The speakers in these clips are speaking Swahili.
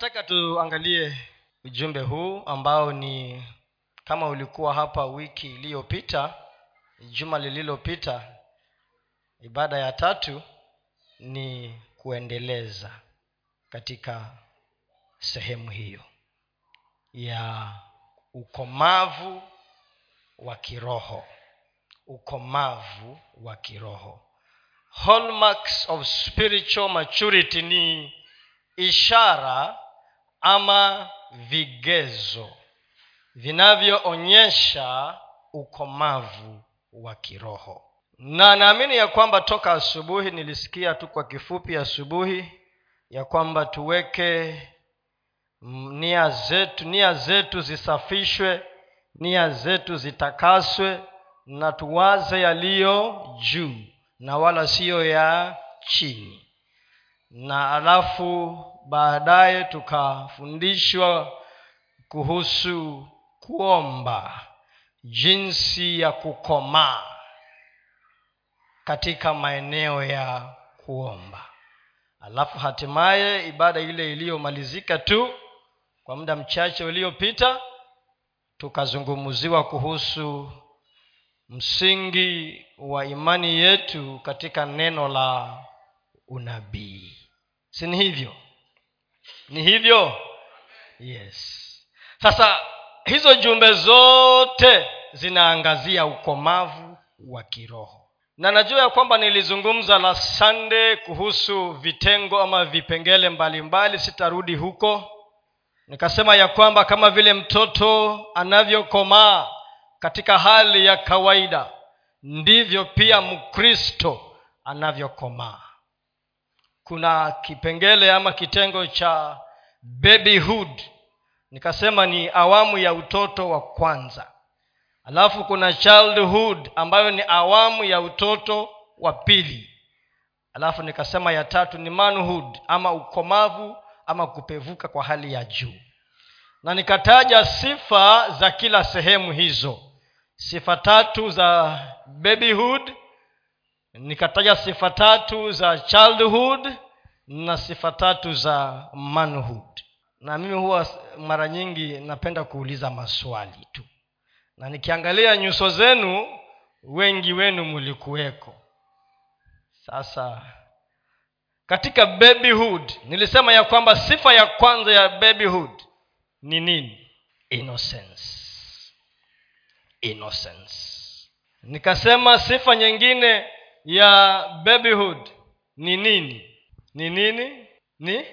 nataka tuangalie ujumbe huu ambao ni kama ulikuwa hapa wiki iliyopita juma lililopita ibada ya tatu ni kuendeleza katika sehemu hiyo ya ukomavu wa kiroho ukomavu wa kiroho. Hallmarks of spiritual maturity ni ishara ama vigezo vinavyoonyesha ukomavu wa kiroho. Na naamini ya kwamba toka asubuhi nilisikia tu kwa kifupi asubuhi ya kwamba tuweke nia zetu nia zetu zisafishwe nia zetu zitakaswe na tuwaze yaliyo juu na wala siyo ya chini. Na alafu baadaye tukafundishwa kuhusu kuomba jinsi ya kukomaa katika maeneo ya kuomba. Alafu hatimaye ibada ile iliyomalizika tu kwa muda mchache uliopita tukazungumziwa kuhusu msingi wa imani yetu katika neno la unabii. Si ni hivyo ni hivyo? Yes. Sasa hizo jumbe zote zinaangazia ukomavu wa kiroho. Na najua ya kwamba nilizungumza la sande kuhusu vitengo ama vipengele mbalimbali mbali, sitarudi huko. Nikasema ya kwamba kama vile mtoto anavyokomaa katika hali ya kawaida ndivyo pia mkristo anavyokomaa kuna kipengele ama kitengo cha babyhood. Nikasema ni awamu ya utoto wa kwanza. Alafu kuna childhood ambayo ni awamu ya utoto wa pili. Alafu nikasema ya tatu ni manhood ama ukomavu ama kupevuka kwa hali ya juu. Na nikataja sifa za kila sehemu hizo. Sifa tatu za babyhood nikataja sifa tatu za childhood na sifa tatu za manhood. Na mimi huwa mara nyingi napenda kuuliza maswali tu. Na nikiangalia nyuso zenu wengi wenu mulikuweko. Sasa katika babyhood nilisema ya kwamba sifa ya kwanza ya babyhood ni nini? Innocence. Innocence. Nikasema sifa nyingine ya babyhood ni nini? Ni nini? Ni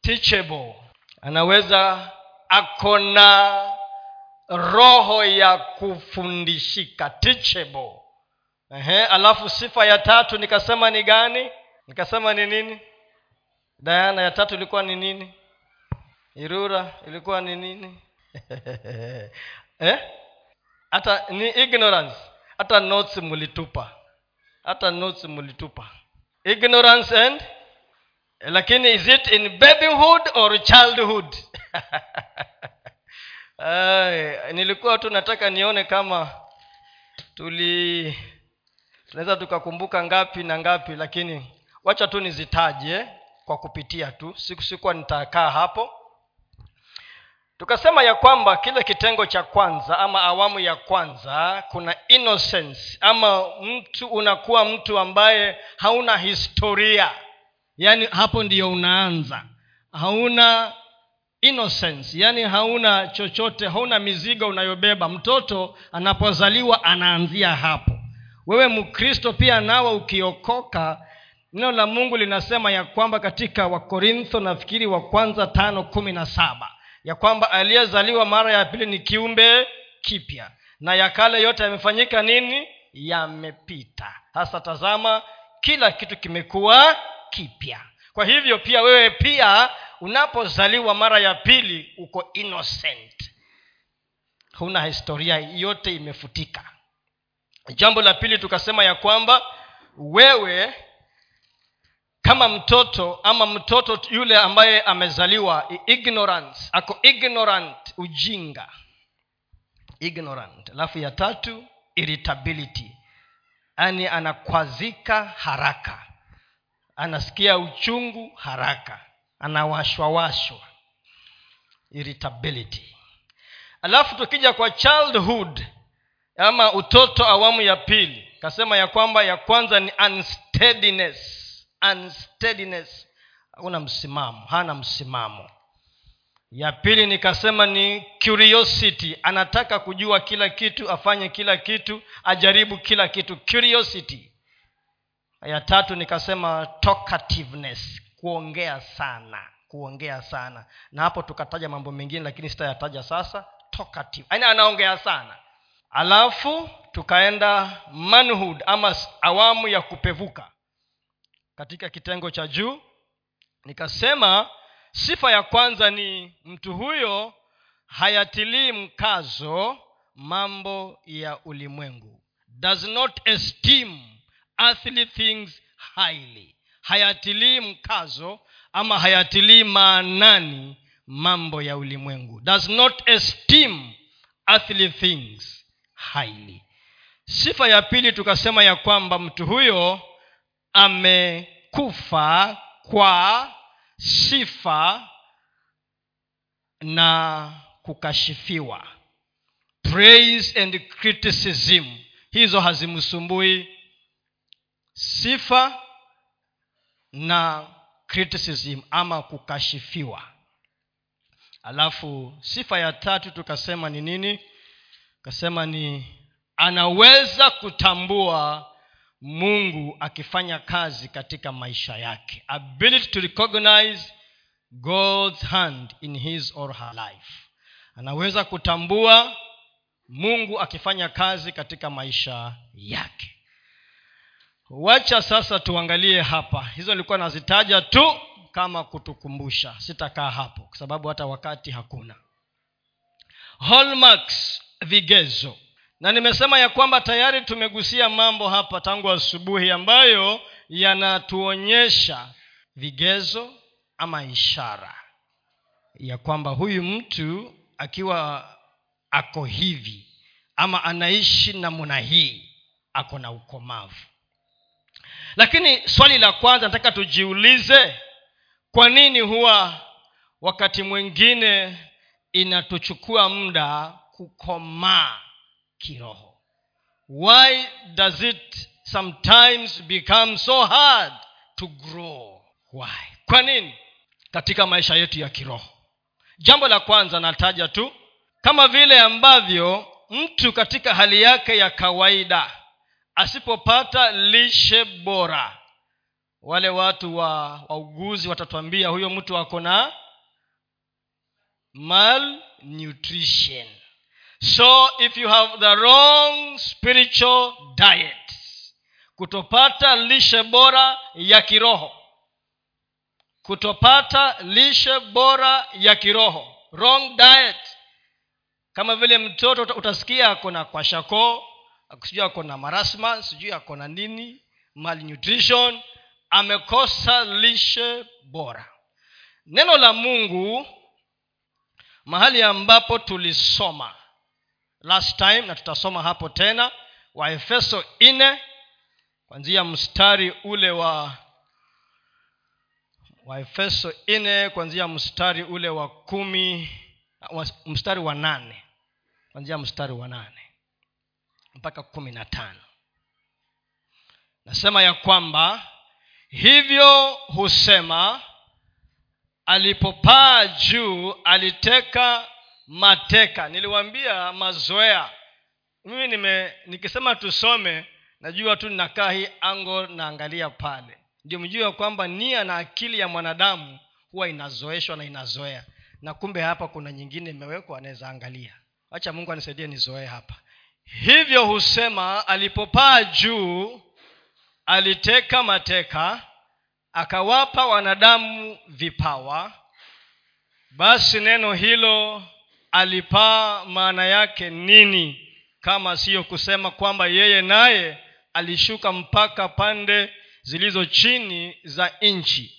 teachable. Anaweza ako na roho ya kufundishika teachable. Ehe, alafu sifa ya tatu nikasema ni gani? Nikasema ni nini? Dayana ya tatu ilikuwa ni nini? Irura ilikuwa ni nini? Eh? hata ni ignorance. Hata notes mulitupa hata notes mlitupa ignorance and lakini is it in babyhood or childhood? Ay, nilikuwa tu nataka nione kama tuli tunaweza tukakumbuka ngapi na ngapi lakini wacha tu nizitaje kwa kupitia tu. Siku sikuwa nitakaa hapo tukasema ya kwamba kile kitengo cha kwanza ama awamu ya kwanza kuna innocence ama mtu unakuwa mtu ambaye hauna historia. Yaani hapo ndiyo unaanza. Hauna innocence yaani hauna chochote hauna mizigo unayobeba. Mtoto anapozaliwa anaanzia hapo. Wewe mkristo pia nawe ukiokoka neno la mungu linasema ya kwamba katika wakorintho nafikiri wa kwanza tano kumi na saba ya kwamba aliyezaliwa mara ya pili ni kiumbe kipya. Na ya kale yote yamefanyika nini? Yamepita. Sasa tazama kila kitu kimekuwa kipya. Kwa hivyo pia wewe pia unapozaliwa mara ya pili uko innocent. Huna historia yote imefutika. Jambo la pili tukasema ya kwamba wewe kama mtoto ama mtoto yule ambaye amezaliwa ignorance. Ako ignorant ujinga. Ignorant. Alafu ya tatu irritability. Yaani anakwazika haraka. Anasikia uchungu haraka. Anawashwawashwa. Irritability. Alafu tukija kwa childhood ama utoto awamu ya pili kasema ya kwamba ya kwanza ni unsteadiness unsteadiness. Hakuna msimamo hana msimamo. Ya pili nikasema ni curiosity. Anataka kujua kila kitu afanye kila kitu ajaribu kila kitu. Curiosity. Ya tatu nikasema talkativeness. Kuongea sana kuongea sana. Na hapo tukataja mambo mengine lakini sitayataja sasa. Talkative. Yaani anaongea sana. Alafu tukaenda manhood ama awamu ya kupevuka katika kitengo cha juu. Nikasema sifa ya kwanza ni mtu huyo hayatilii mkazo mambo ya ulimwengu. Does not esteem earthly things highly. Hayatilii mkazo ama hayatilii maanani mambo ya ulimwengu. Does not esteem earthly things highly. Sifa ya pili tukasema ya kwamba mtu huyo amekufa kwa sifa na kukashifiwa. Praise and criticism. Hizo hazimsumbui sifa na criticism ama kukashifiwa. Alafu sifa ya tatu tukasema ni nini? Tukasema ni anaweza kutambua mungu akifanya kazi katika maisha yake. Ability to recognize god's hand in his or her life. Anaweza kutambua mungu akifanya kazi katika maisha yake. Wacha sasa tuangalie hapa. Hizo nilikuwa nazitaja tu kama kutukumbusha. Sitakaa hapo kwa sababu hata wakati hakuna. Hallmarks vigezo na nimesema ya kwamba tayari tumegusia mambo hapa tangu asubuhi ambayo yanatuonyesha vigezo ama ishara ya kwamba huyu mtu akiwa ako hivi ama anaishi namna hii ako na ukomavu. Lakini swali la kwanza nataka tujiulize kwa nini huwa wakati mwingine inatuchukua muda kukomaa kiroho. Why does it sometimes become so hard to grow? Why? Kwa nini? Katika maisha yetu ya kiroho. Jambo la kwanza nataja tu kama vile ambavyo mtu katika hali yake ya kawaida asipopata lishe bora wale watu wa wauguzi watatwambia huyo mtu ako na malnutrition so if you have the wrong spiritual diet kutopata lishe bora ya kiroho. Kutopata lishe bora ya kiroho. Wrong diet. Kama vile mtoto utasikia akona kwashako sijui akona marasma sijui akona nini malnutrition amekosa lishe bora. Neno la mungu mahali ambapo tulisoma last time na tutasoma hapo tena waefeso nne kwanzia mstari ule wa waefeso nne kwanzia mstari ule wa kumi mstari wa nane kwanzia mstari wa nane mpaka kumi na tano. Nasema ya kwamba hivyo husema alipopaa juu aliteka mateka. Niliwambia mazoea. Mimi nime nikisema tusome najua tu ninakaa hii ango naangalia pale. Ndio mjue kwamba nia na akili ya mwanadamu huwa inazoeshwa na inazoea. Na kumbe hapa kuna nyingine imewekwa anaweza angalia. Wacha mungu anisaidie nizoee hapa. Hivyo husema alipopaa juu aliteka mateka akawapa wanadamu vipawa. Basi neno hilo alipaa maana yake nini? Kama siyo kusema kwamba yeye naye alishuka mpaka pande zilizo chini za nchi.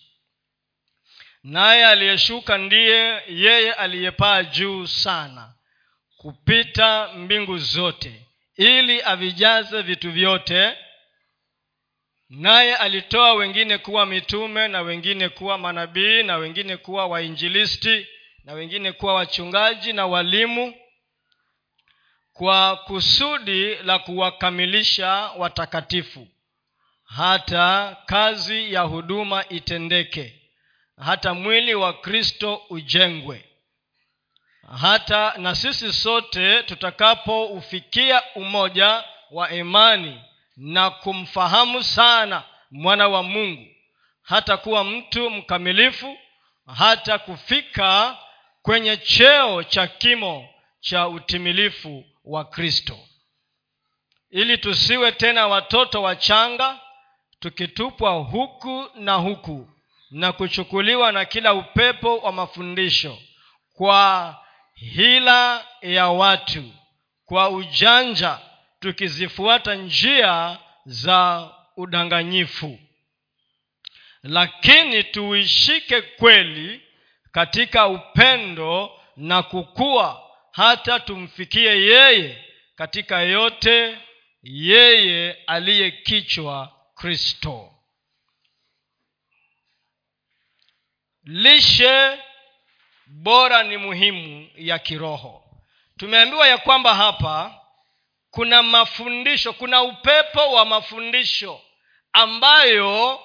Naye aliyeshuka ndiye yeye aliyepaa juu sana kupita mbingu zote ili avijaze vitu vyote. Naye alitoa wengine kuwa mitume na wengine kuwa manabii na wengine kuwa wainjilisti na wengine kuwa wachungaji na walimu kwa kusudi la kuwakamilisha watakatifu. Hata kazi ya huduma itendeke hata mwili wa kristo ujengwe. Hata na sisi sote tutakapoufikia umoja wa imani na kumfahamu sana mwana wa mungu hata kuwa mtu mkamilifu hata kufika kwenye cheo cha kimo cha utimilifu wa kristo. Ili tusiwe tena watoto wachanga tukitupwa huku na huku na kuchukuliwa na kila upepo wa mafundisho kwa hila ya watu kwa ujanja tukizifuata njia za udanganyifu. Lakini tuishike kweli katika upendo na kukua hata tumfikie yeye katika yote yeye aliye kichwa kristo. Lishe bora ni muhimu ya kiroho. Tumeambiwa ya kwamba hapa kuna mafundisho kuna upepo wa mafundisho ambayo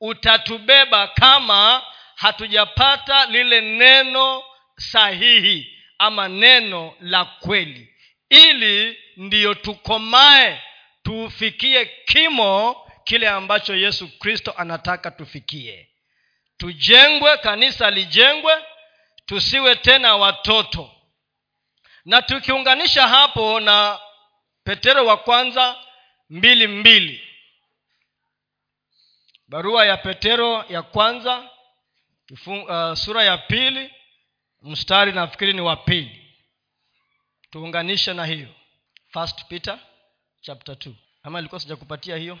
utatubeba kama hatujapata lile neno sahihi ama neno la kweli. Ili ndiyo tukomae tufikie kimo kile ambacho yesu kristo anataka tufikie. Tujengwe kanisa lijengwe tusiwe tena watoto. Na tukiunganisha hapo na petero wa kwanza mbili mbili. Barua ya petero ya kwanza uh, sura ya pili mstari nafikiri ni wa pili. Tuunganishe na hiyo. First peter chapter 2 ama ilikuwa sijakupatia hiyo?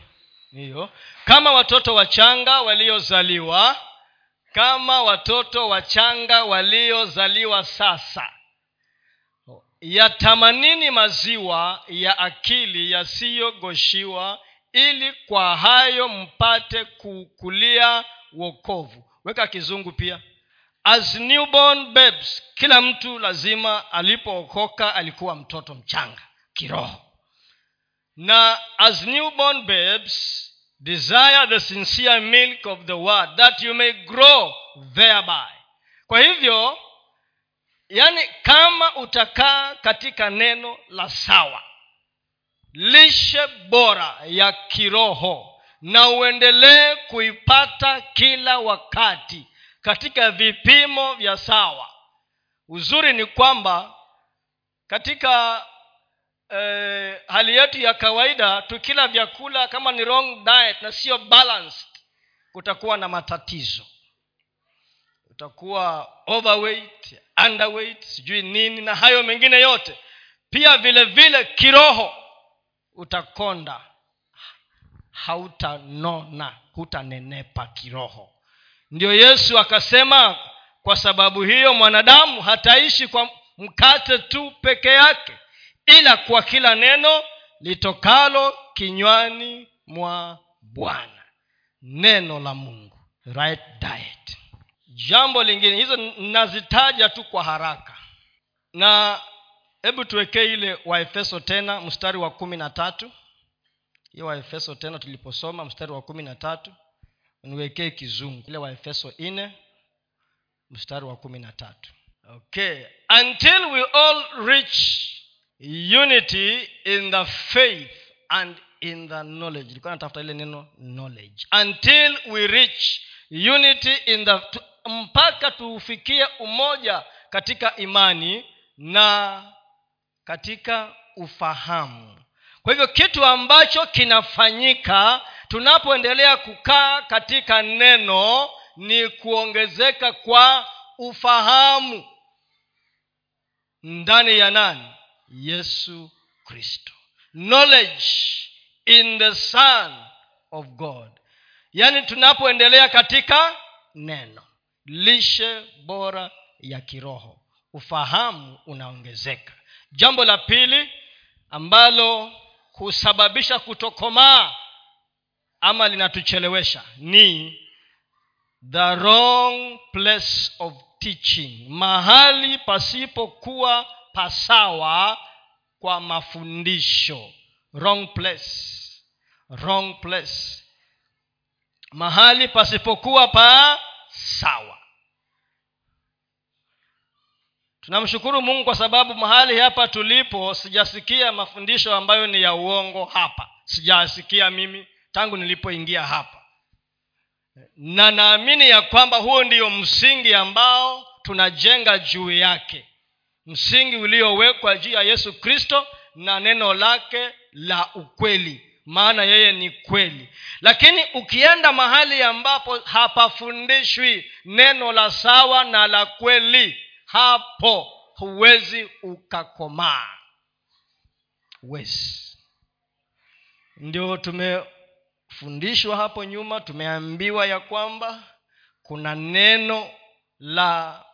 Hiyo. Kama watoto wachanga waliozaliwa kama watoto wachanga waliozaliwa sasa yatamanini maziwa ya akili yasiyogoshiwa ili kwa hayo mpate kukulia wokovu weka kizungu pia. As newborn babes kila mtu lazima alipookoka alikuwa mtoto mchanga kiroho. Na as newborn babes desire the sincere milk of the word that you may grow thereby. Kwa hivyo yani kama utakaa katika neno la sawa lishe bora ya kiroho na uendelee kuipata kila wakati katika vipimo vya sawa. Uzuri ni kwamba katika eh, hali yetu ya kawaida tukila vyakula kama ni wrong diet na sio balanced kutakuwa na matatizo. Utakuwa overweight underweight sijui nini na hayo mengine yote. Pia vile vile kiroho utakonda hautanona hutanenepa kiroho. Ndio yesu akasema kwa sababu hiyo mwanadamu hataishi kwa mkate tu peke yake ila kwa kila neno litokalo kinywani mwa bwana. Neno la mungu right diet. Jambo lingine hizo nazitaja tu kwa haraka. Na hebu tuwekee ile waefeso tena mstari wa kumi na tatu hiyo waefeso tena tuliposoma mstari wa kumi na tatu niwekee kizungu. Ile waefeso nne mstari wa kumi na tatu. Okay until we all reach unity in the faith and in the knowledge. Ilikuwa natafuta ile neno knowledge. Until we reach unity in the mpaka tuufikie umoja katika imani na katika ufahamu kwa hivyo kitu ambacho kinafanyika tunapoendelea kukaa katika neno ni kuongezeka kwa ufahamu ndani ya nani? Yesu kristo. Knowledge in the son of god. Yaani tunapoendelea katika neno. Lishe bora ya kiroho. Ufahamu unaongezeka. Jambo la pili ambalo husababisha kutokomaa ama linatuchelewesha. Ni the wrong place of teaching. Mahali pasipokuwa pasawa kwa mafundisho. Wrong place. Wrong place. Mahali pasipokuwa pa sawa tunamshukuru mungu kwa sababu mahali hapa tulipo sijasikia mafundisho ambayo ni ya uongo hapa. Sijasikia mimi tangu nilipoingia hapa. Na naamini ya kwamba huo ndiyo msingi ambao tunajenga juu yake. Msingi uliowekwa juu ya yesu kristo na neno lake la ukweli. Maana yeye ni kweli. Lakini ukienda mahali ambapo hapafundishwi neno la sawa na la kweli hapo huwezi ukakomaa. Huwezi. Ndio tumefundishwa hapo nyuma tumeambiwa ya kwamba kuna neno la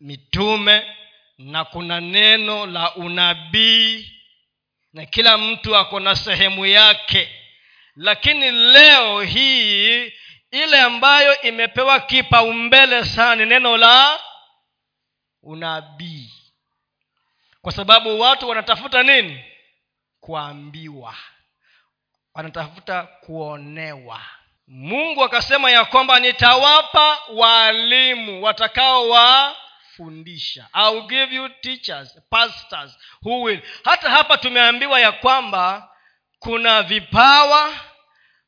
mitume na kuna neno la unabii na kila mtu ako na sehemu yake. Lakini leo hii ile ambayo imepewa kipaumbele sana ni neno la unabii. Kwa sababu watu wanatafuta nini? Kuambiwa. Wanatafuta kuonewa. Mungu akasema ya kwamba nitawapa waalimu watakaowafundisha. I'll give you teachers pastors who will. Hata hapa tumeambiwa ya kwamba kuna vipawa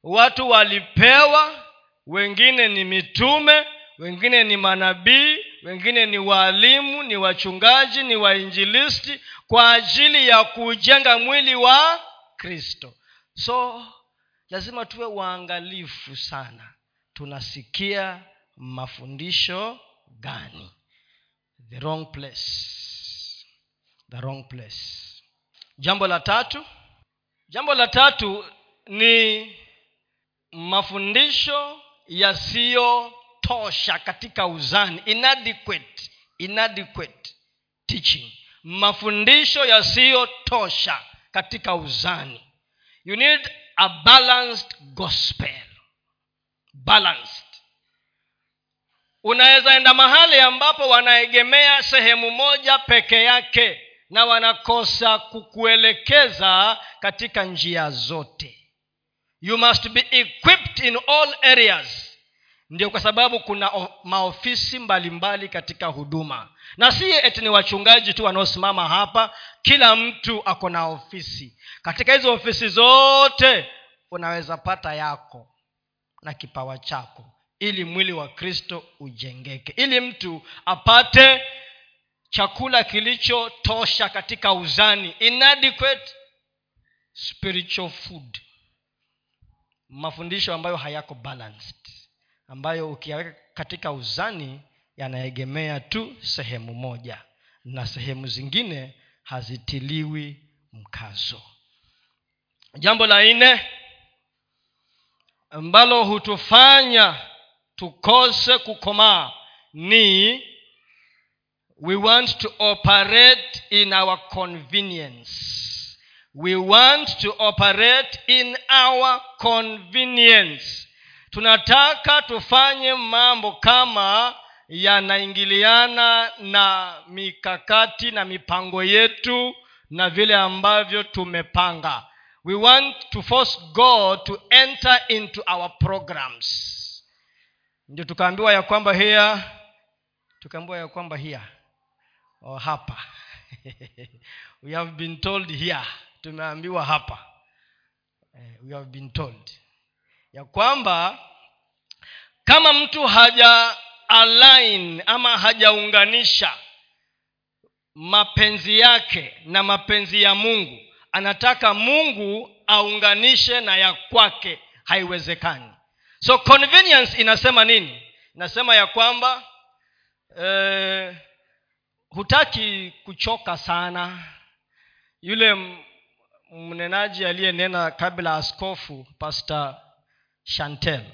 watu walipewa wengine ni mitume wengine ni manabii wengine ni waalimu ni wachungaji ni wainjilisti kwa ajili ya kujenga mwili wa kristo. So lazima tuwe waangalifu sana. Tunasikia mafundisho gani? The wrong place. The wrong place. Jambo la tatu. Jambo la tatu ni mafundisho yasiyotosha katika uzani inadequate inadequate teaching. Mafundisho yasiyotosha katika uzani. You need a balanced gospel. Balanced. Unaweza enda mahali ambapo wanaegemea sehemu moja peke yake na wanakosa kukuelekeza katika njia zote. You must be equipped in all areas ndio kwa sababu kuna maofisi mbalimbali mbali katika huduma. Na si eti ni wachungaji tu wanaosimama hapa kila mtu ako na ofisi. Katika hizo ofisi zote unaweza pata yako na kipawa chako ili mwili wa kristo ujengeke. Ili mtu apate chakula kilichotosha katika uzani. Inadequate spiritual food. Mafundisho ambayo hayako balanced ambayo ukiyaweka katika uzani yanaegemea tu sehemu moja na sehemu zingine hazitiliwi mkazo. Jambo la nne ambalo hutufanya tukose kukomaa ni we want to operate in our convenience. We want to operate in our convenience tunataka tufanye mambo kama yanaingiliana na mikakati na mipango yetu na vile ambavyo tumepanga. We want to force god to enter into our programs. Ndio tukaambiwa ya kwamba here tukaambiwa ya kwamba here. Oh, hapa. We have been told here. Tumeambiwa hapa. Eh, we have been told ya kwamba kama mtu haja align ama hajaunganisha mapenzi yake na mapenzi ya mungu anataka mungu aunganishe na ya kwake haiwezekani. So convenience inasema nini? Inasema ya kwamba eh, hutaki kuchoka sana. Yule mnenaji aliyenena kabla askofu pastor chantel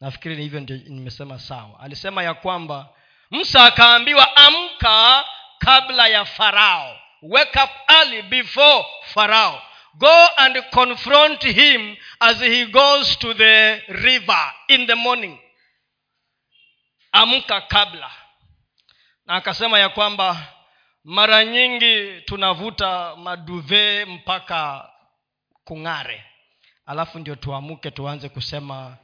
nafikiri ni hivyo ndio nimesema sawa. Alisema ya kwamba msa akaambiwa amka kabla ya farao. Wake up early before farao. Go and confront him as he goes to the river in the morning. Amka kabla. Na akasema ya kwamba mara nyingi tunavuta maduve mpaka kung'are alafu ndio tuamuke tuanze kusema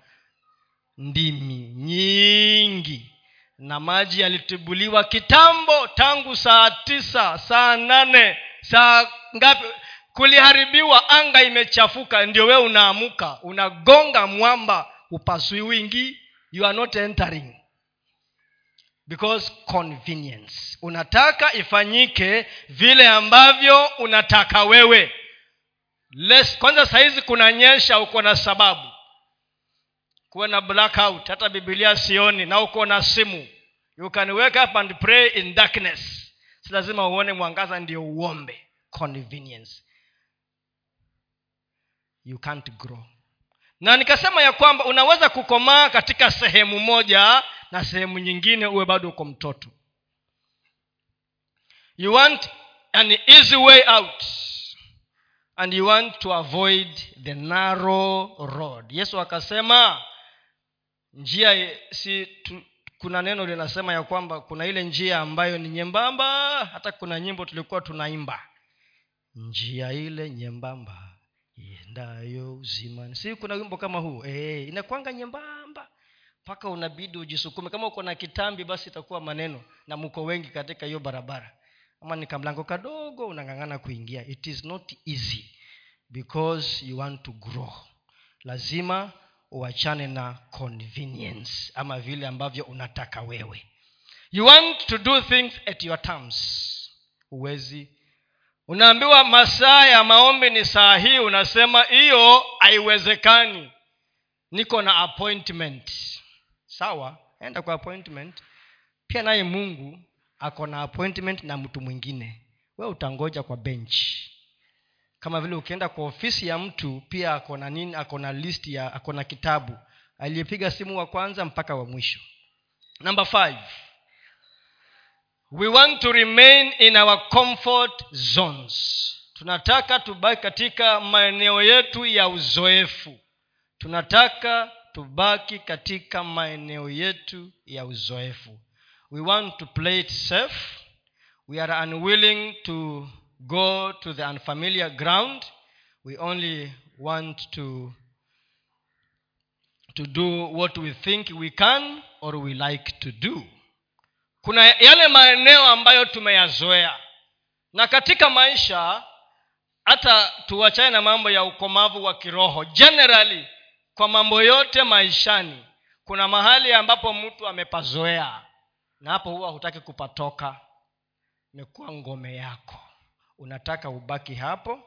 ndimi nyingi. Na maji yalitibuliwa kitambo tangu saa tisa saa nane saa ngapi? Kuliharibiwa anga imechafuka ndio wewe unaamuka. Unagonga mwamba upasui wingi you are not entering. Because convenience. Unataka ifanyike vile ambavyo unataka wewe Less, kwanza sahizi kunanyesha uko na sababu. Kuwe na blackout hata bibilia sioni na uko na simu. You can wake up and pray in darkness. Si lazima uone mwangaza ndio uombe. Convenience. You can't grow. Na nikasema ya kwamba unaweza kukomaa katika sehemu moja na sehemu nyingine uwe bado uko mtoto. You want an easy way out and you want to avoid the narrow road. Yesu akasema njia si tu, kuna neno linasema ya kwamba kuna ile njia ambayo ni nyembamba hata kuna nyimbo tulikuwa tunaimba. Njia ile nyembamba iendayo uzimani. Si kuna wimbo kama huu? E, inakwanga nyembamba. Mpaka unabidi ujisukume. Kama uko na kitambi basi itakuwa maneno na mko wengi katika hiyo barabara ama ni kamlango kadogo unang'ang'ana kuingia. It is not easy because you want to grow. Lazima uachane na convenience ama vile ambavyo unataka wewe. You want to do things at your terms. Huwezi. Unaambiwa masaa ya maombi ni saa hii unasema hiyo haiwezekani. Niko na appointment. Sawa enda kwa appointment. Pia naye mungu ako na appointment na mtu mwingine. We utangoja kwa bench. Kama vile ukienda kwa ofisi ya mtu pia ako na nini ako na list ya ako na kitabu. Aliyepiga simu wa kwanza mpaka wa mwisho. Number five. We want to remain in our comfort zones. Tunataka tubaki katika maeneo yetu ya uzoefu. Tunataka tubaki katika maeneo yetu ya uzoefu we want to play it safe. We are unwilling to go to the unfamiliar ground. We only want to to do what we think we can or we like to do. Kuna yale maeneo ambayo tumeyazoea. Na katika maisha hata tuachane na mambo ya ukomavu wa kiroho. Generally kwa mambo yote maishani kuna mahali ambapo mtu amepazoea na hapo huwa hutaki kupatoka. Imekuwa ngome yako. Unataka ubaki hapo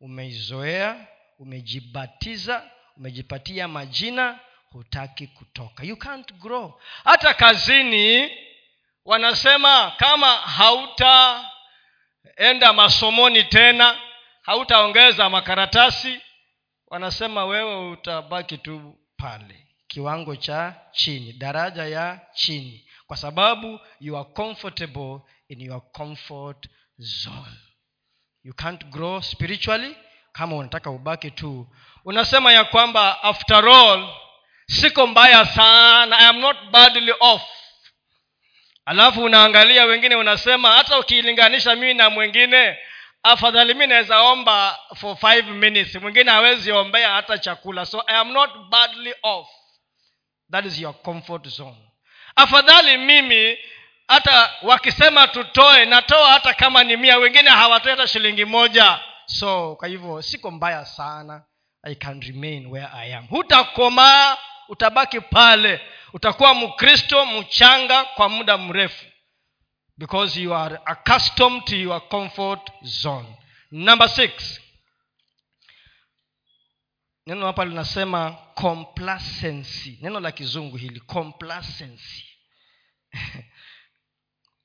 umeizoea umejibatiza umejipatia majina hutaki kutoka. You can't grow. Hata kazini wanasema kama hautaenda masomoni tena hautaongeza makaratasi wanasema wewe utabaki tu pale. Kiwango cha chini daraja ya chini kwa sababu you are comfortable in your comfort zone. You can't grow spiritually kama unataka ubaki tu. Unasema ya kwamba after all siko mbaya sana. I am not badly off. Alafu unaangalia wengine unasema hata ukilinganisha mimi na mwingine afadhali mi naweza omba for five minutes. Mwingine hawezi ombea hata chakula. So i am not badly off. That is your comfort zone afadhali mimi hata wakisema tutoe natoa hata kama ni mia wengine hawatoi hata shilingi moja. So kwa hivyo siko mbaya sana. I can remain where i am. Hutakomaa utabaki pale. Utakuwa mkristo mchanga kwa muda mrefu. Because you are accustomed to your comfort zone. Number six. Neno hapa linasema complacency. Neno la kizungu hili complacency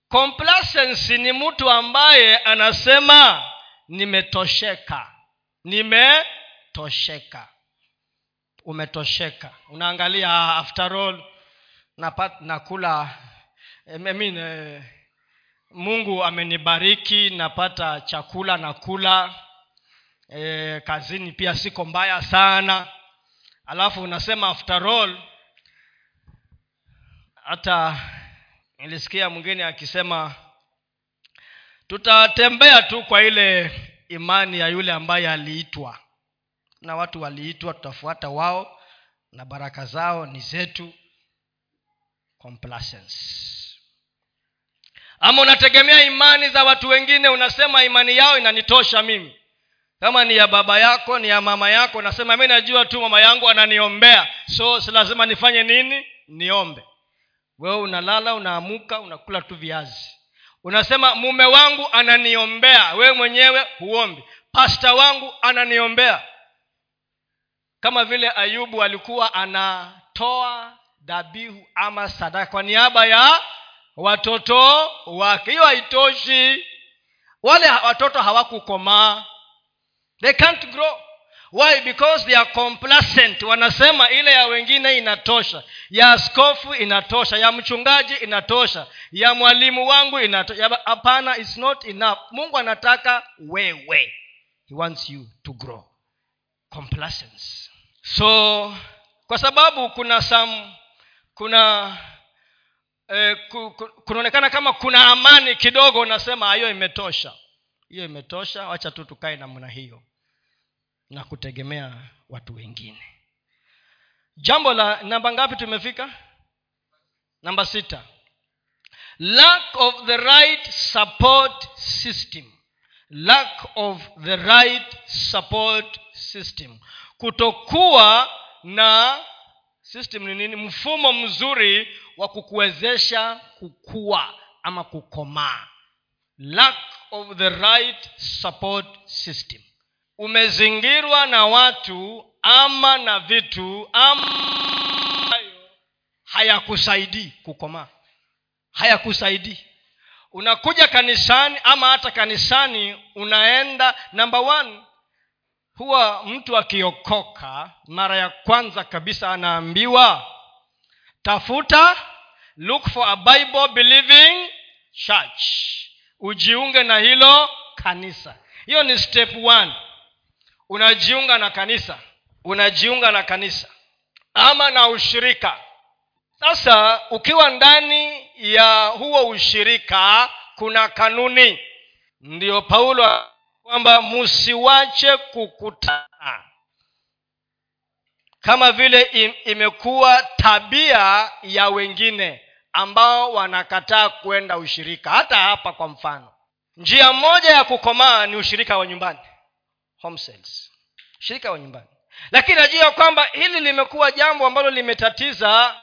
complacency ni mtu ambaye anasema nimetosheka. Nimetosheka. Umetosheka. Unaangalia after all napat, nakula I eh, mungu amenibariki napata chakula nakula. E, kazini pia siko mbaya sana. Alafu unasema after all hata nilisikia mwingine akisema tutatembea tu kwa ile imani ya yule ambaye aliitwa. Na watu waliitwa tutafuata wao na baraka zao ni zetu. Complacence. Ama unategemea imani za watu wengine unasema imani yao inanitosha mimi. Kama ni ya baba yako ni ya mama yako unasema mi najua tu mama yangu ananiombea. So si lazima nifanye nini? Niombe wewe unalala unaamuka unakula tu viazi. Unasema mume wangu ananiombea. Wewe mwenyewe huombi. Pasta wangu ananiombea. Kama vile ayubu alikuwa anatoa dhabihu ama sadaka kwa niaba ya watoto wake. Hiyo haitoshi. Wale watoto hawakukomaa. They can't grow why? Because they are complacent. Wanasema ile ya wengine inatosha. Ya askofu inatosha. Ya mchungaji inatosha. Ya mwalimu wangu inatosha. Hapana its not enough. Mungu anataka wewe. He wants you to grow. Complacence. So kwa sababu kuna some kuna eh, ku, ku, kunaonekana kama kuna amani kidogo unasema hiyo imetosha. Hiyo imetosha. Wacha tu tukae namna hiyo na kutegemea watu wengine. Jambo la namba ngapi tumefika? Namba sita. Lack of the right support system. Lack of the right support system. Kutokuwa na system ni nini? Mfumo mzuri wa kukuwezesha kukua ama kukomaa. Lack of the right support system umezingirwa na watu ama na vitu ambayo hayakusaidii kukomaa. Hayakusaidii. Unakuja kanisani ama hata kanisani unaenda namba huwa mtu akiokoka mara ya kwanza kabisa anaambiwa tafuta look for a bible believing church. Ujiunge na hilo kanisa. Hiyo ni step one unajiunga na kanisa. Unajiunga na kanisa. Ama na ushirika. Sasa ukiwa ndani ya huo ushirika kuna kanuni. Ndio paulo kwamba msiwache kukutana. Kama vile imekuwa tabia ya wengine ambao wanakataa kwenda ushirika. Hata hapa kwa mfano. Njia moja ya kukomaa ni ushirika wa nyumbani home sales. Shirika wa nyumbani. Lakini najua kwamba hili limekuwa jambo ambalo limetatiza.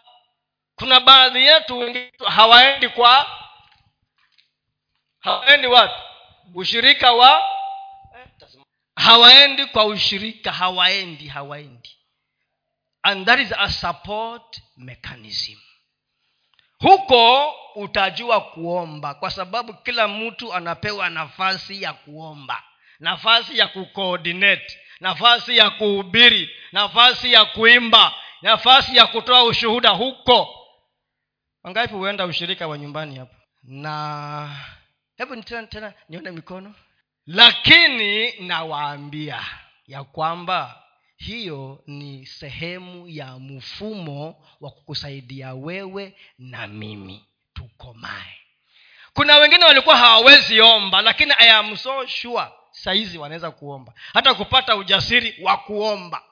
Kuna baadhi yetu wengine hawaendi kwa hawaendi wapi? Ushirika wa hawaendi kwa ushirika hawaendi hawaendi. And that is a support mechanism. Huko utajua kuomba kwa sababu kila mtu anapewa nafasi ya kuomba nafasi ya kucoordinate nafasi ya kuhubiri nafasi ya kuimba nafasi ya kutoa ushuhuda huko. Wangapi huenda ushirika wa nyumbani hapo? Na hebu tena tena nione mikono. Lakini nawaambia ya kwamba hiyo ni sehemu ya mfumo wa kukusaidia wewe na mimi. Tukomae kuna wengine walikuwa hawawezi omba lakini i am so sure sahizi wanaweza kuomba. Hata kupata ujasiri wa kuomba.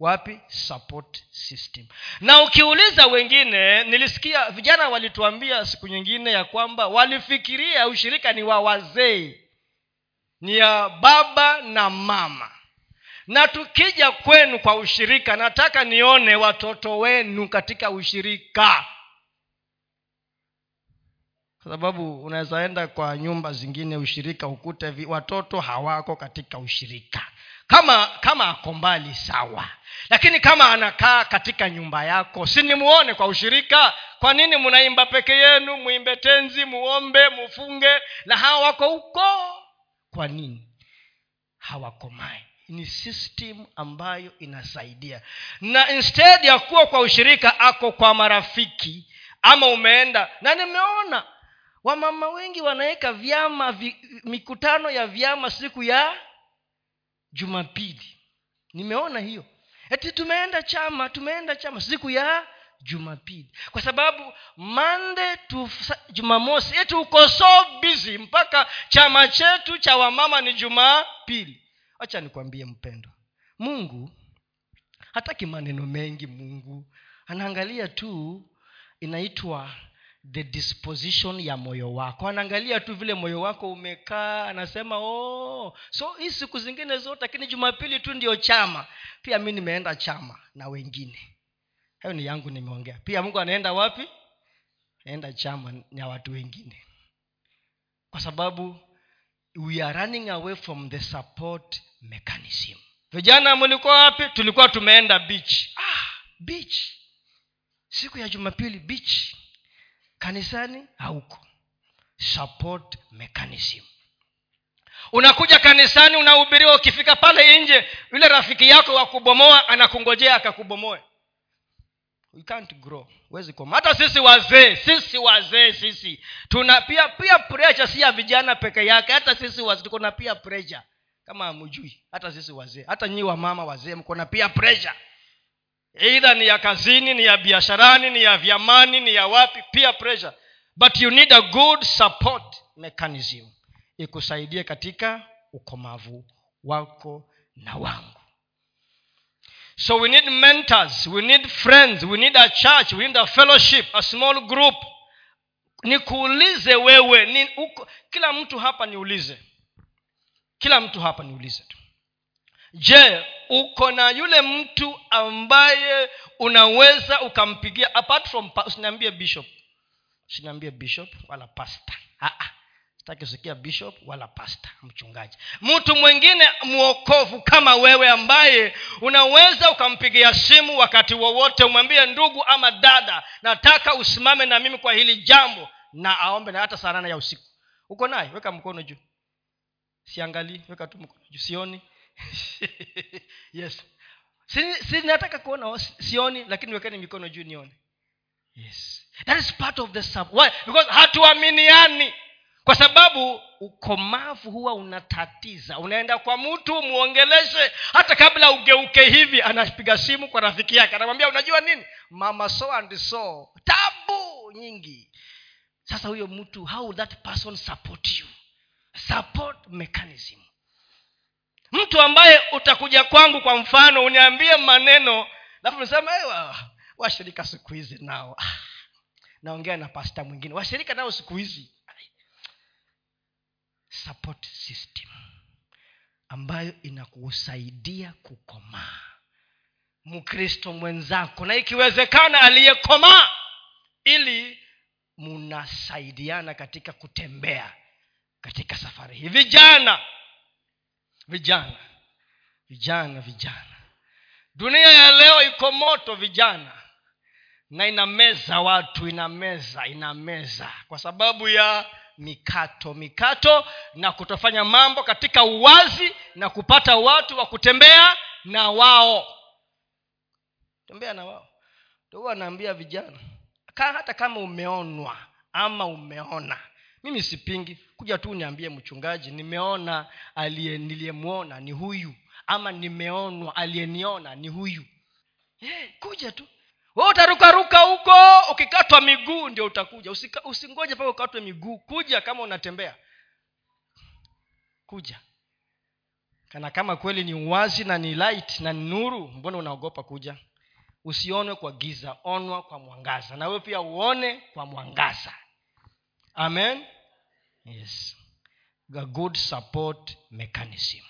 Wapi? Support system. Na ukiuliza wengine nilisikia vijana walituambia siku nyingine ya kwamba walifikiria ushirika ni wa wazee ni ya baba na mama. Na tukija kwenu kwa ushirika nataka nione watoto wenu katika ushirika kwa sababu unaweza enda kwa nyumba zingine ushirika ukute vi, watoto hawako katika ushirika. Kama kama ako mbali sawa. Lakini kama anakaa katika nyumba yako si nimuone kwa ushirika. Kwa nini mnaimba peke yenu mwimbe tenzi muombe mufunge? Na hawa wako huko. Kwa nini? Hawakomai. Ni system ambayo inasaidia. Na instead ya kuwa kwa ushirika ako kwa marafiki. Ama umeenda na nimeona wamama wengi wanaweka vyama vi, mikutano ya vyama siku ya jumapili. Nimeona hiyo. Eti tumeenda chama tumeenda chama siku ya jumapili. Kwa sababu mande tu jumamosi eti uko so busy mpaka chama chetu cha wamama ni jumapili. Wacha nikwambie mpendo mungu hataki maneno mengi mungu. Anaangalia tu inaitwa the disposition ya moyo wako. Anaangalia tu vile moyo wako umekaa anasema oh so hii siku zingine zote lakini jumapili tu ndio chama. Pia mi nimeenda chama na wengine. Hayo ni yangu nimeongea. Pia mungu anaenda wapi? Naenda chama na watu wengine. Kwa sababu we are running away from the support mechanism. Vijana mlikuwa wapi? Tulikuwa tumeenda beach. Ah, beach. Siku ya jumapili beach kanisani hauko. Support mechanism. Unakuja kanisani unahubiriwa ukifika pale nje yule rafiki yako wa kubomoa anakungojea akakubomoe. We can't grow. Huwezi koma hata sisi wazee sisi wazee sisi. Tuna pia pia pressure si ya vijana peke yake. Hata sisi wazee tuko na pia pressure. Kama hamjui hata sisi wazee. Hata nyii wamama wazee mko na pia pressure eidha ni ya kazini ni ya biasharani ni ya vyamani ni ya wapi pia pressure. But you need a good support mechanism. Ikusaidie katika ukomavu wako na wangu. So we need mentors we need friends we need a church we need a fellowship a small group. Nikuulize wewe ni uko, kila mtu hapa niulize. Kila mtu hapa niulize tu je uko na yule mtu ambaye unaweza ukampigia? Apart from usiniambie bishop. Usiniambie bishop wala pasta sitaki kusikia bishop wala pasta mchungaji. Mtu mwingine mwokovu kama wewe ambaye unaweza ukampigia simu wakati wowote umwambie ndugu ama dada nataka usimame na mimi kwa hili jambo na aombe na hata saa nane ya usiku. Uko naye? Weka mkono juu. Siangalii weka tu mkono juu. Sioni yes. Si, si nataka kuona sioni lakini wekeni mikono juu nione. Yes. That is part of the sub. Why? because hatuaminiani. Kwa sababu ukomavu huwa unatatiza. Unaenda kwa mtu mwongeleshe hata kabla ugeuke hivi anapiga simu kwa rafiki yake. Anamwambia unajua nini? Mama so and so. Tabu nyingi. Sasa huyo mtu how that person support you? Support mechanism mtu ambaye utakuja kwangu kwa mfano uniambie maneno alafu nisema washirika siku hizi nao. Naongea na pasta mwingine washirika nao siku hizi. Support system ambayo inakusaidia kukomaa. Mkristo mwenzako na ikiwezekana aliyekomaa ili munasaidiana katika kutembea katika safari hii. Vijana vijana. Vijana vijana. Dunia ya leo iko moto vijana. Na inameza watu inameza inameza. Kwa sababu ya mikato. Mikato na kutofanya mambo katika uwazi na kupata watu wa kutembea na wao. Tembea na wao. Ndo huwa anaambia vijana. Ka hata kama umeonwa ama umeona mimi sipingi. Kuja tu niambie mchungaji nimeona aliye niliyemwona ni huyu. Ama nimeonwa aliyeniona ni huyu. Hey, kuja tu. We utarukaruka huko ukikatwa miguu ndio utakuja. Usika, usingoje paka ukatwe miguu. Kuja kama unatembea. Kuja. Kana kama kweli ni uwazi na ni light na ni nuru mbona unaogopa kuja? Usionwe kwa giza onwa kwa mwangaza. Na wewe pia uone kwa mwangaza amen? Yes. A good support mechanism.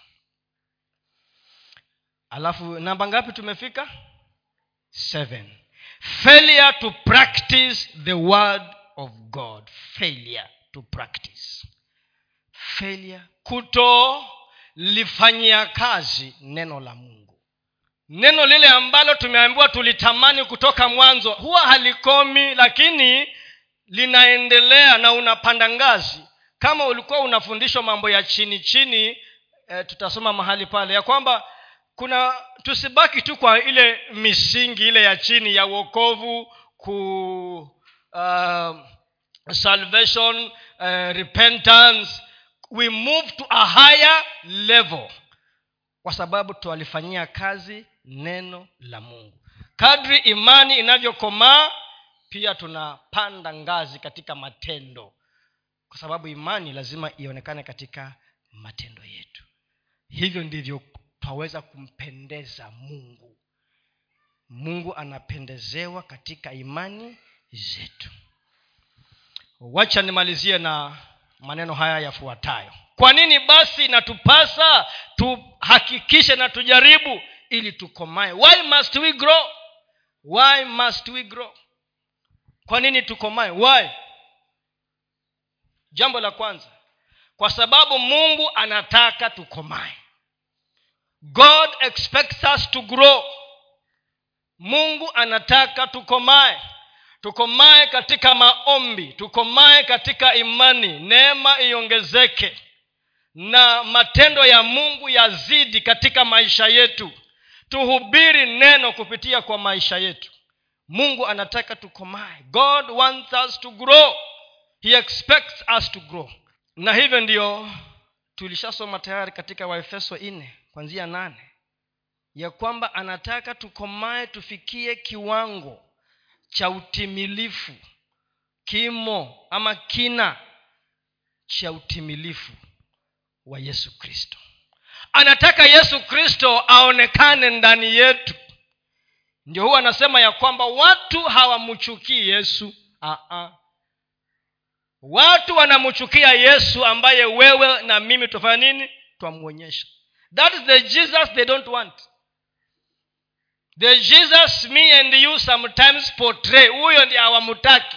Alafu namba ngapi tumefika? Seven. Failure to practice the word of god. Failure to practice. Failure. Kutolifanyia kazi neno la mungu. Neno lile ambalo tumeambiwa tulitamani kutoka mwanzo huwa halikomi lakini linaendelea na unapanda ngazi. Kama ulikuwa unafundishwa mambo ya chini chini e, tutasoma mahali pale ya kwamba kuna tusibaki tu kwa ile misingi ile ya chini ya uokovu ku uh, salvation uh, repentance. We move to a higher level kwa sababu twalifanyia kazi neno la mungu. Kadri imani inavyokomaa pia tunapanda ngazi katika matendo. Kwa sababu imani lazima ionekane katika matendo yetu. Hivyo ndivyo twaweza kumpendeza mungu. Mungu anapendezewa katika imani zetu. Wacha nimalizie na maneno haya yafuatayo. Kwa nini basi inatupasa tuhakikishe na tujaribu ili tukomae? Why must we grow? Why must we grow kwa nini tukomae why? Jambo la kwanza. Kwa sababu mungu anataka tukomae god expects us to grow. Mungu anataka tukomae tukomae katika maombi. Tukomae katika imani. Neema iongezeke. Na matendo ya mungu yazidi katika maisha yetu. Tuhubiri neno kupitia kwa maisha yetu mungu anataka tukomae. God wants us to grow. He expects us to grow. Na hivyo ndio tulishasoma tayari katika waefeso nne kwanzia nane ya kwamba anataka tukomae tufikie kiwango cha utimilifu kimo ama kina cha utimilifu wa yesu kristo. Anataka yesu kristo aonekane ndani yetu ndio huwa anasema ya kwamba watu hawamchukii yesu. Aa. watu wanamchukia yesu ambaye wewe na mimi tufanya nini? Twamwonyesha. That is the jesus they don't want. The jesus me and you sometimes portray. Huyo ndi hawamtaki.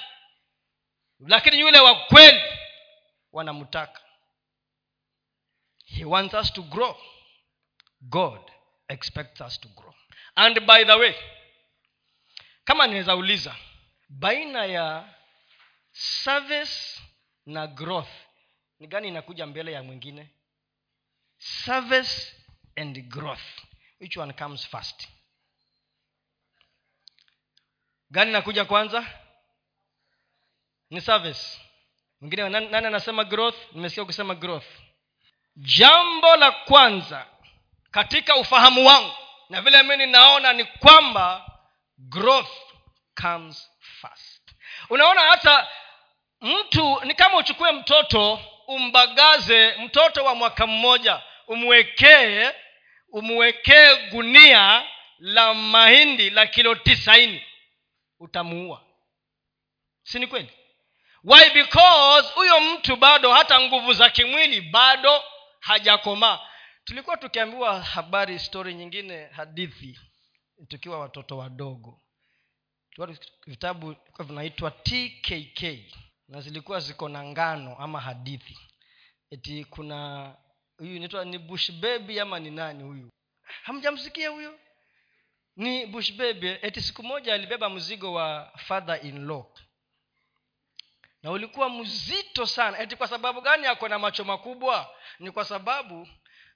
Lakini yule wa kweli wanamtaka. He wants us to grow. God expects us to grow. And by the way kama ninaweza uliza baina ya service na growth ni gani inakuja mbele ya mwingine? Service and growth. Which one comes first? Gani inakuja kwanza? Ni service. Mwingine nani, anasema growth? Nimesikia ukisema growth. Jambo la kwanza katika ufahamu wangu na vile mi ninaona ni kwamba growth comes first. Unaona hata mtu ni kama uchukue mtoto umbagaze mtoto wa mwaka mmoja umwekee umwekee gunia la mahindi la kilo tisaini utamuua. Si ni kweli? Why? Because huyo mtu bado hata nguvu za kimwili bado hajakomaa. Tulikuwa tukiambiwa habari stori nyingine hadithi tukiwa watoto wadogo. Vitabu vinaitwa tkk na zilikuwa ziko na ngano ama hadithi. Eti kuna huyu inaitwa ni bush baby ama ni nani huyu? Hamjamsikia huyo? Ni bush baby. Eti siku moja alibeba mzigo wa father in law na ulikuwa mzito sana. Eti kwa sababu gani ako na macho makubwa? Ni kwa sababu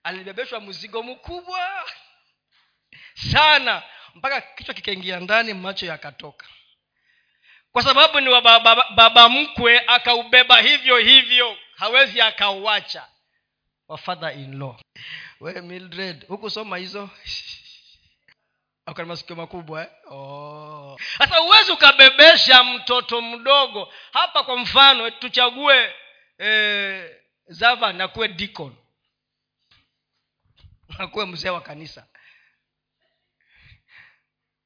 alibebeshwa mzigo mkubwa sana mpaka kichwa kikaingia ndani macho yakatoka. Kwa sababu ni wa baba, baba mkwe akaubeba hivyo hivyo hawezi akauacha. Wa father in law. We mildred hukusoma hizo? Masikio makubwa eh? oh. huwezi ukabebesha mtoto mdogo. Hapa kwa mfano tuchague eh, zava nakuwe dicon nakuwe mzee wa kanisa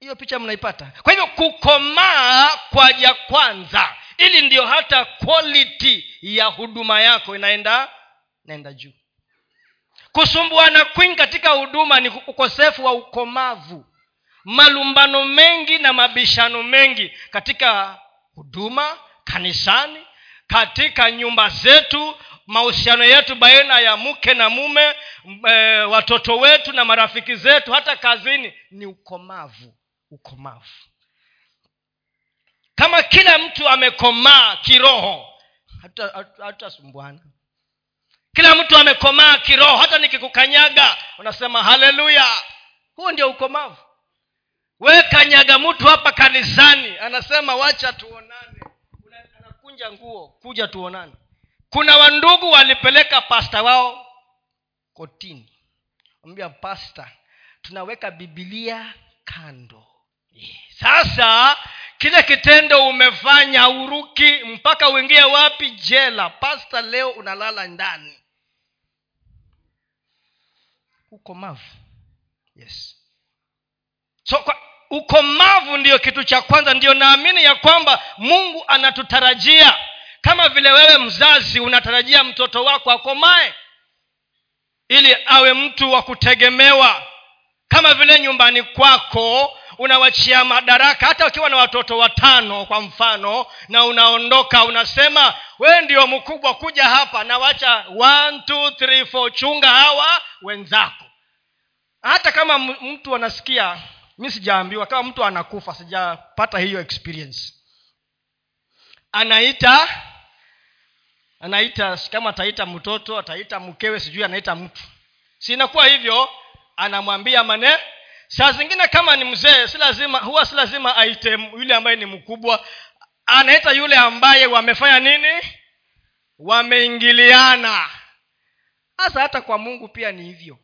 hiyo picha mnaipata. Kwa hivyo kukomaa kwaja kwanza ili ndio hata quality ya huduma yako inaenda inaenda juu. Kusumbuana kwingi katika huduma ni ukosefu wa ukomavu malumbano mengi na mabishano mengi katika huduma kanisani katika nyumba zetu mahusiano yetu baina ya mke na mume e, watoto wetu na marafiki zetu hata kazini ni ukomavu ukomavu. Kama kila mtu amekomaa kiroho hatasumbuana hata kila mtu amekomaa kiroho hata nikikukanyaga unasema haleluya. Huo ndio ukomavu. We kanyaga mtu hapa kanisani anasema wacha tuonane. Anakunja nguo kuja tuonane. Kuna wandugu walipeleka pasta wao kotini. Ambia pasta tunaweka bibilia kando sasa kile kitendo umefanya uruki mpaka uingie wapi? Jela. Pasta leo unalala ndani. Ukomavu. Yes. So kwa ukomavu ndiyo kitu cha kwanza. Ndiyo naamini ya kwamba mungu anatutarajia. Kama vile wewe mzazi unatarajia mtoto wako akomae ili awe mtu wa kutegemewa. Kama vile nyumbani kwako unawachia madaraka hata ukiwa na watoto watano kwa mfano na unaondoka unasema wee ndio mkubwa kuja hapa nawacha chunga hawa wenzako. Hata kama mtu anasikia mi sijaambiwa kama mtu anakufa sijapata hiyo experience. Anaita anaita kama ataita mtoto ataita mkewe sijui anaita mtu. Si inakuwa hivyo anamwambia mane saa zingine kama ni mzee si lazima huwa si lazima aite yule ambaye ni mkubwa. Anaita yule ambaye wamefanya nini? Wameingiliana. Hasa hata kwa mungu pia ni hivyo.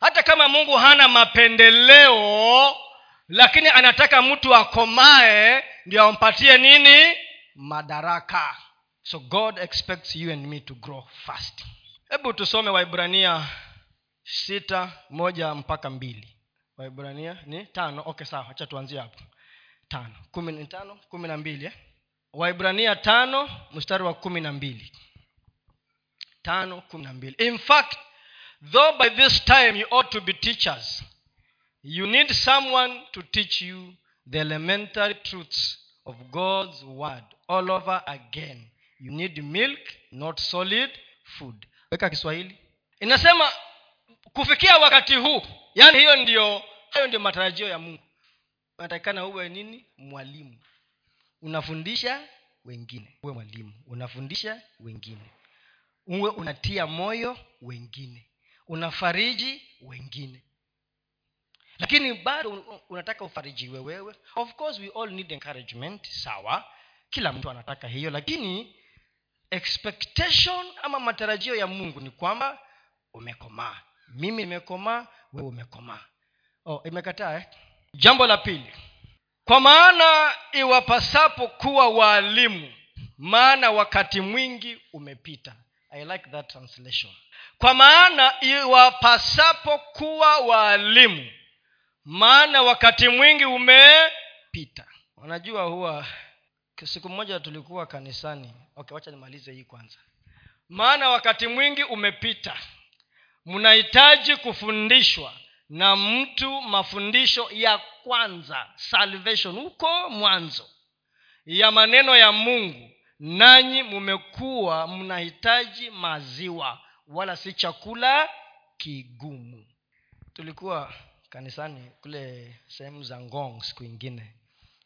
Hata kama mungu hana mapendeleo lakini anataka mtu akomae ndio ampatie nini? Madaraka. So god expects you and me to grow fast. Hebu tusome waibrania sita moja mpaka mbili. Waibrania ni tano. Okay sawa. Hacha tuanzie hapo. Tano. Kumi ni tano kumi na mbili eh? waibrania tano mstari wa kumi na mbili. Tano kumi na mbili. In fact though by this time you ought to be teachers you need someone to teach you the elementary truths of god's word all over again. You need milk not solid food. Weka kiswahili. Inasema kufikia wakati huu yaani hiyo ndio hayo ndio matarajio ya mungu. Unatakikana uwe nini? Mwalimu. Unafundisha wengine uwe mwalimu. Unafundisha wengine. Uwe unatia moyo wengine. Unafariji wengine. Lakini bado unataka ufarijiwe wewe. Of course we all need encouragement sawa. Kila mtu anataka hiyo lakini expectation ama matarajio ya mungu ni kwamba umekomaa mimi nimekomaa wewe umekomaa oh, imekataa eh? jambo la pili. Kwa maana iwapasapo kuwa waalimu maana wakati mwingi umepita. I like that translation. Kwa maana iwapasapo kuwa waalimu maana wakati mwingi umepita. Unajua huwa siku moja tulikuwa kanisani. Okay wacha nimalize hii kwanza. Maana wakati mwingi umepita mnahitaji kufundishwa na mtu mafundisho ya kwanza salvation huko mwanzo ya maneno ya mungu. Nanyi mumekuwa mnahitaji maziwa wala si chakula kigumu. Tulikuwa kanisani kule sehemu za ngong siku ingine.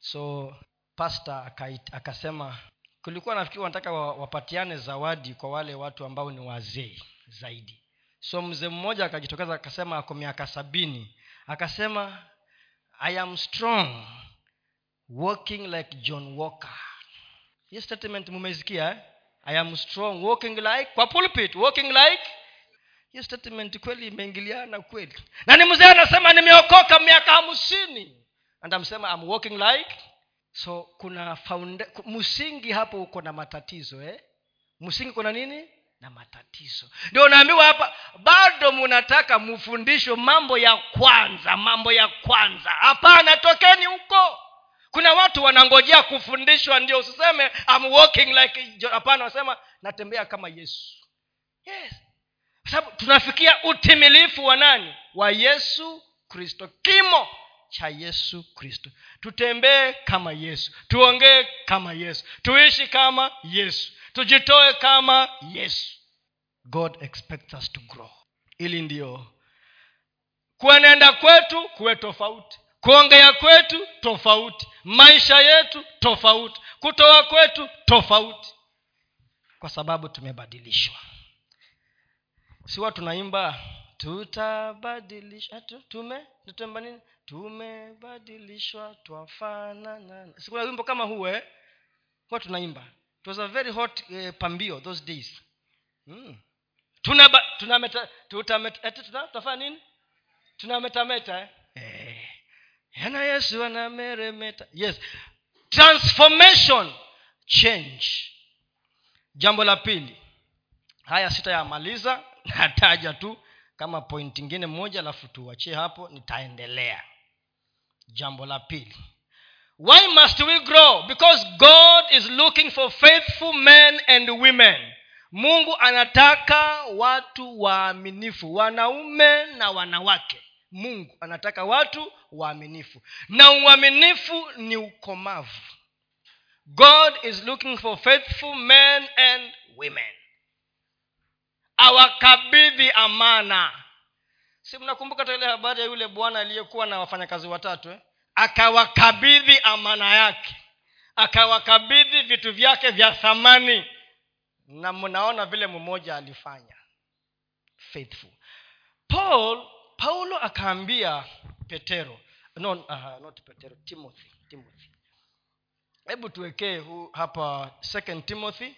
So pasta akasema kulikuwa nafikiri wanataka wapatiane zawadi kwa wale watu ambao ni wazee zaidi so mzee mmoja akajitokeza akasema ako miaka sabini. Akasema i am strong walking like john walker. Hii statement mumeisikia eh? i am strong walking like kwa pulpit walking like. Hii statement kweli imeingiliana kweli. Na ni mzee anasema nimeokoka miaka hamsini. And amsema I'm walking like. So kuna founda, msingi hapo uko na matatizo eh? msingi kuna nini na matatizo. Ndio unaambiwa hapa bado munataka mfundishwe mambo ya kwanza mambo ya kwanza. Hapana tokeni huko. Kuna watu wanangojea kufundishwa ndio usiseme walking like hapana wasema natembea kama yesu. Yes. Sababu tunafikia utimilifu wa nani? Wa yesu kristo. Kimo cha yesu kristo. Tutembee kama yesu. Tuongee kama yesu. Tuishi kama yesu tujitoe kama yesu. God expects us to grow. Ili ndio kuenenda kwetu kuwe tofauti kuongea kwetu tofauti maisha yetu tofauti kutoa kwetu tofauti. Kwa sababu tumebadilishwa. Siwa tunaimba tutabadilisha tume tutemba nini? Tumebadilishwa twafanana. Sikuna wimbo kama huu eh? huwa tunaimba was a very hot uh, pambio those days. Mm. tutameta nini? Tunametameta eh? eh. yana yesu anameremeta yes. Transformation change. Jambo la pili. Haya sitayamaliza nataja tu kama point ingine moja alafu tuachie hapo nitaendelea. Jambo la pili why must we grow? Because god is looking for faithful men and women. Mungu anataka watu waaminifu wanaume na wanawake. Mungu anataka watu waaminifu. Na uaminifu ni ukomavu. God is looking for faithful men and women. Awakabidhi amana. Si mnakumbuka ta ile habari ya yule bwana aliyekuwa na wafanyakazi watatu eh? Akawakabidhi amana yake akawakabidhi vitu vyake vya thamani. Na mnaona vile mmoja alifanya faithful. Paul paulo akaambia petero no, uh, not petero timothy timothy. Hebu tuwekee hapa second timothy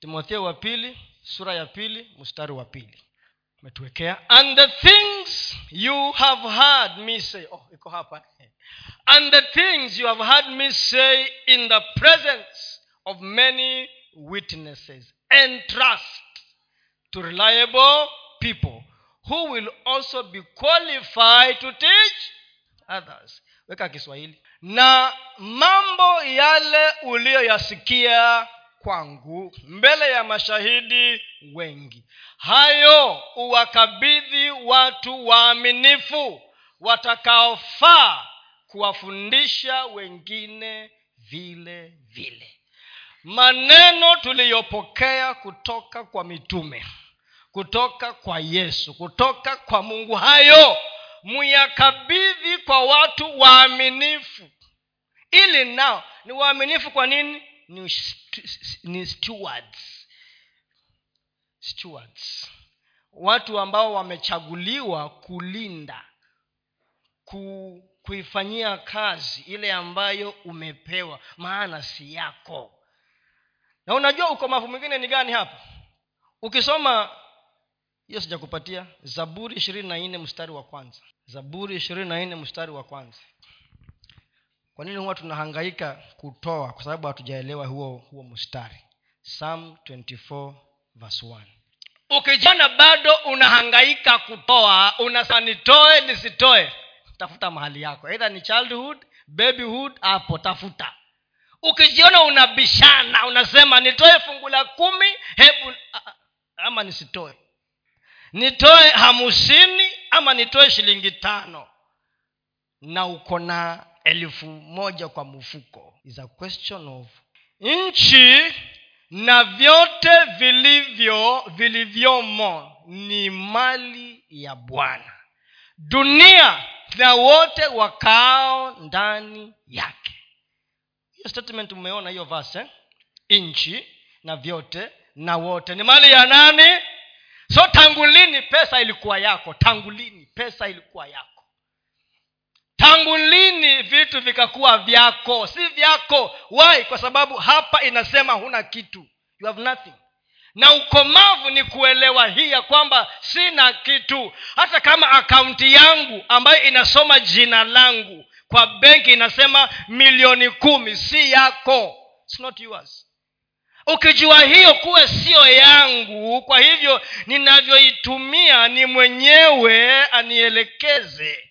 timotheo wa pili sura ya pili mstari wa pili. Umetuwekea and the things you have heard me say oh iko hapa and the things you have heard me say in the presence of many witnesses. And trust to reliable people who will also be qualified to teach others. Weka kiswahili. Na mambo yale uliyoyasikia kwangu mbele ya mashahidi wengi. Hayo uwakabidhi watu waaminifu watakaofaa kuwafundisha wengine vile vile. Maneno tuliyopokea kutoka kwa mitume kutoka kwa yesu kutoka kwa mungu hayo muyakabidhi kwa watu waaminifu. Ili nao ni waaminifu kwa nini? Ni, ni stewards. Stewards. Watu ambao wamechaguliwa kulinda ku, kuifanyia kazi ile ambayo umepewa maana si yako. Na unajua ukomavu mwingine ni gani hapa? Ukisoma hiyo sijakupatia zaburi ishirini na nne mstari wa kwanza. Zaburi ishirini na nne mstari wa kwanza. Kwa nini huwa tunahangaika kutoa? Kwa sababu hatujaelewa huo huo mstari. Psalm 24 verse 1 ukijana bado unahangaika kutoa unasanitoe nisitoe tafuta mahali yako. Eidha ni childhood babyhood hapo tafuta. Ukijiona unabishana unasema nitoe fungu la kumi hebu ama nisitoe. Nitoe hamsini ama nitoe shilingi tano. Na uko na elfu moja kwa mfuko. A question of nchi na vyote vilivyo vilivyomo ni mali ya bwana. Dunia na wote wakao ndani yake. Hiyo statement umeona hiyo verse eh? nchi na vyote na wote. Ni mali ya nani? So tangu lini pesa ilikuwa yako tangu lini pesa ilikuwa yako. Tangu lini vitu vikakuwa vyako si vyako. Wai kwa sababu hapa inasema huna kitu. You have nothing na ukomavu ni kuelewa hii ya kwamba sina kitu. Hata kama akaunti yangu ambayo inasoma jina langu kwa benki inasema milioni kumi si yako. It's not yours. Ukijua hiyo kuwe siyo yangu kwa hivyo ninavyoitumia ni mwenyewe anielekeze.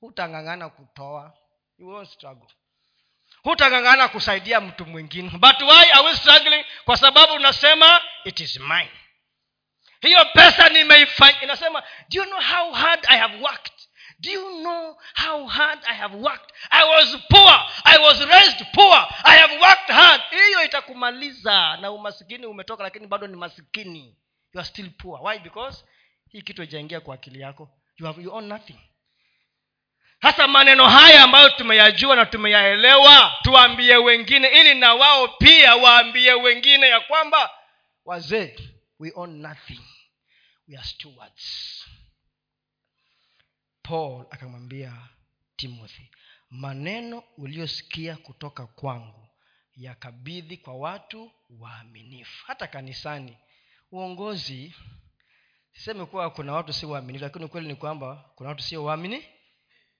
Hutang'ang'ana kutoa. You won't struggle hutang'ang'ana kusaidia mtu mwingine. But why are we struggling? Kwa sababu unasema it is mine. Hiyo pesa nimeifanya. Inasema do you know how hard i have worked? Do you know how hard i have worked? I was poor. I was raised poor. I have worked hard. Hiyo itakumaliza na umasikini umetoka lakini bado ni masikini. You are still poor. Why? Because hii kitu ijaingia kwa akili yako. You, have, you own nothing hasa maneno haya ambayo tumeyajua na tumeyaelewa tuwaambie wengine ili na wao pia waambie wengine ya kwamba wazee we own nothing. We are stewards. Paul akamwambia timothy maneno uliosikia kutoka kwangu yakabidhi kwa watu waaminifu. Hata kanisani uongozi siseme kuwa kuna watu si waaminifu lakini ukweli ni kwamba kuna watu sio waamini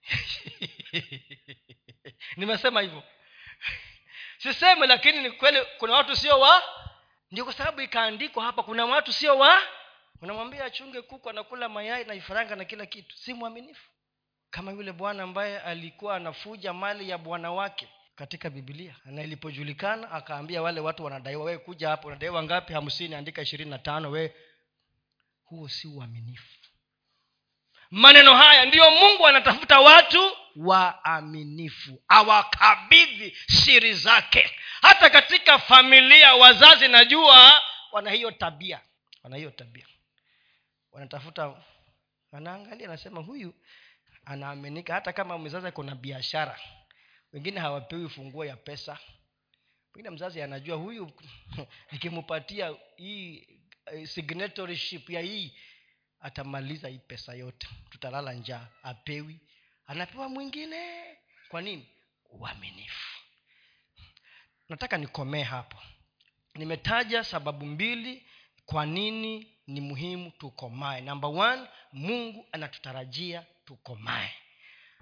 nimesema hivyo. Sisemi lakini ni kweli kuna watu sio wa ndio kwa sababu ikaandikwa hapa kuna watu sio wa unamwambia achunge kuku anakula mayai na ifaranga na kila kitu. Si mwaminifu. Kama yule bwana ambaye alikuwa anafuja mali ya bwana wake katika bibilia na ilipojulikana akaambia wale watu wanadaiwa wee kuja hapo unadaiwa ngapi? Hamsini andika ishirini na tano wee huo si uaminifu maneno haya ndiyo mungu anatafuta watu waaminifu awakabidhi siri zake. Hata katika familia wazazi najua wana hiyo tabia wana hiyo tabia. Wanatafuta wanaangalia anasema huyu anaaminika. Hata kama mzazi kuna biashara wengine hawapewi funguo ya pesa. Pengine mzazi anajua huyu nikimpatia hii eh, signatoryship ya hii atamaliza hii pesa yote. Tutalala njaa apewi anapewa mwingine. Kwa nini? Uaminifu. Nataka nikomee hapo. Nimetaja sababu mbili kwa nini ni muhimu tukomae. Namba one mungu anatutarajia tukomae.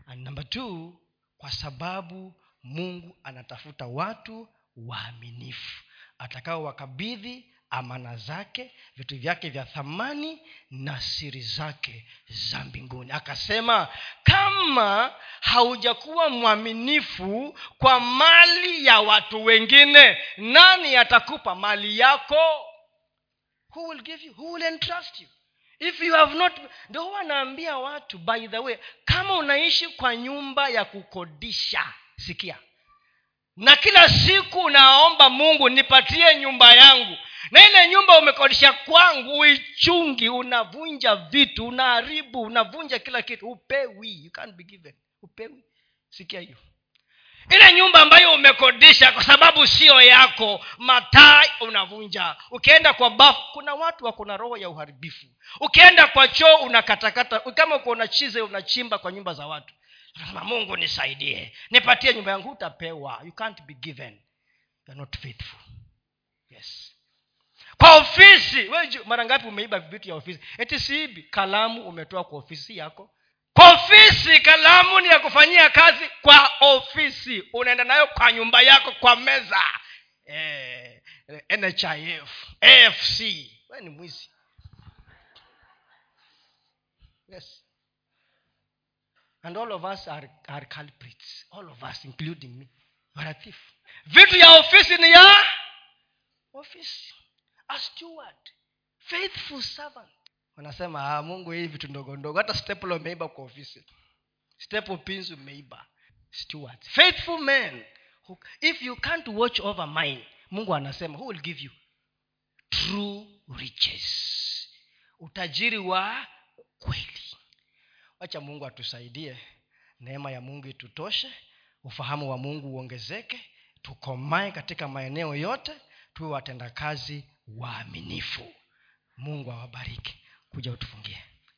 And namba two kwa sababu mungu anatafuta watu waaminifu atakao wakabidhi amana zake vitu vyake vya thamani na siri zake za mbinguni. Akasema kama haujakuwa mwaminifu kwa mali ya watu wengine nani atakupa mali yako? Who will give you? Who will entrust you? If you have not ndo huwa anaambia watu by the way kama unaishi kwa nyumba ya kukodisha sikia. Na kila siku unaomba mungu nipatie nyumba yangu na ile nyumba umekodisha kwangu uichungi unavunja vitu unaharibu unavunja kila kitu. Upewi you can't be given. Upewi sikia hiyo. Ile nyumba ambayo umekodisha kwa sababu sio yako mataa unavunja. Ukienda kwa bafu kuna watu wako na roho ya uharibifu. Ukienda kwa choo unakatakata. Kama uko na chize unachimba kwa nyumba za watu. Nasema mungu nisaidie. Nipatie nyumba yangu. Utapewa you can't be given. You're not faithful. Yes kwa ofisi. Mara ngapi umeiba vitu ya ofisi? Eti siibi kalamu umetoa kwa ofisi yako. Kwa ofisi kalamu ni ya kufanyia kazi kwa ofisi. Unaenda nayo kwa nyumba yako kwa meza. Eh, nhif afc ni mwizi. Yes. And all of us are, are all of us including me. Vitu ya ofisi ni ya ofisi a steward. Faithful servant. Wanasema ah, mungu hii vitu ndogo ndogo. Hata staple umeiba kwa ofisi. Staple pins umeiba stewards. Faithful men who, if you can't watch over mine mungu anasema who will give you? True riches. Utajiri wa kweli. Wacha mungu atusaidie. Neema ya mungu itutoshe. Ufahamu wa mungu uongezeke. Tukomae katika maeneo yote. Tuwe watendakazi waaminifu. Mungu awabariki. Kuja utufungie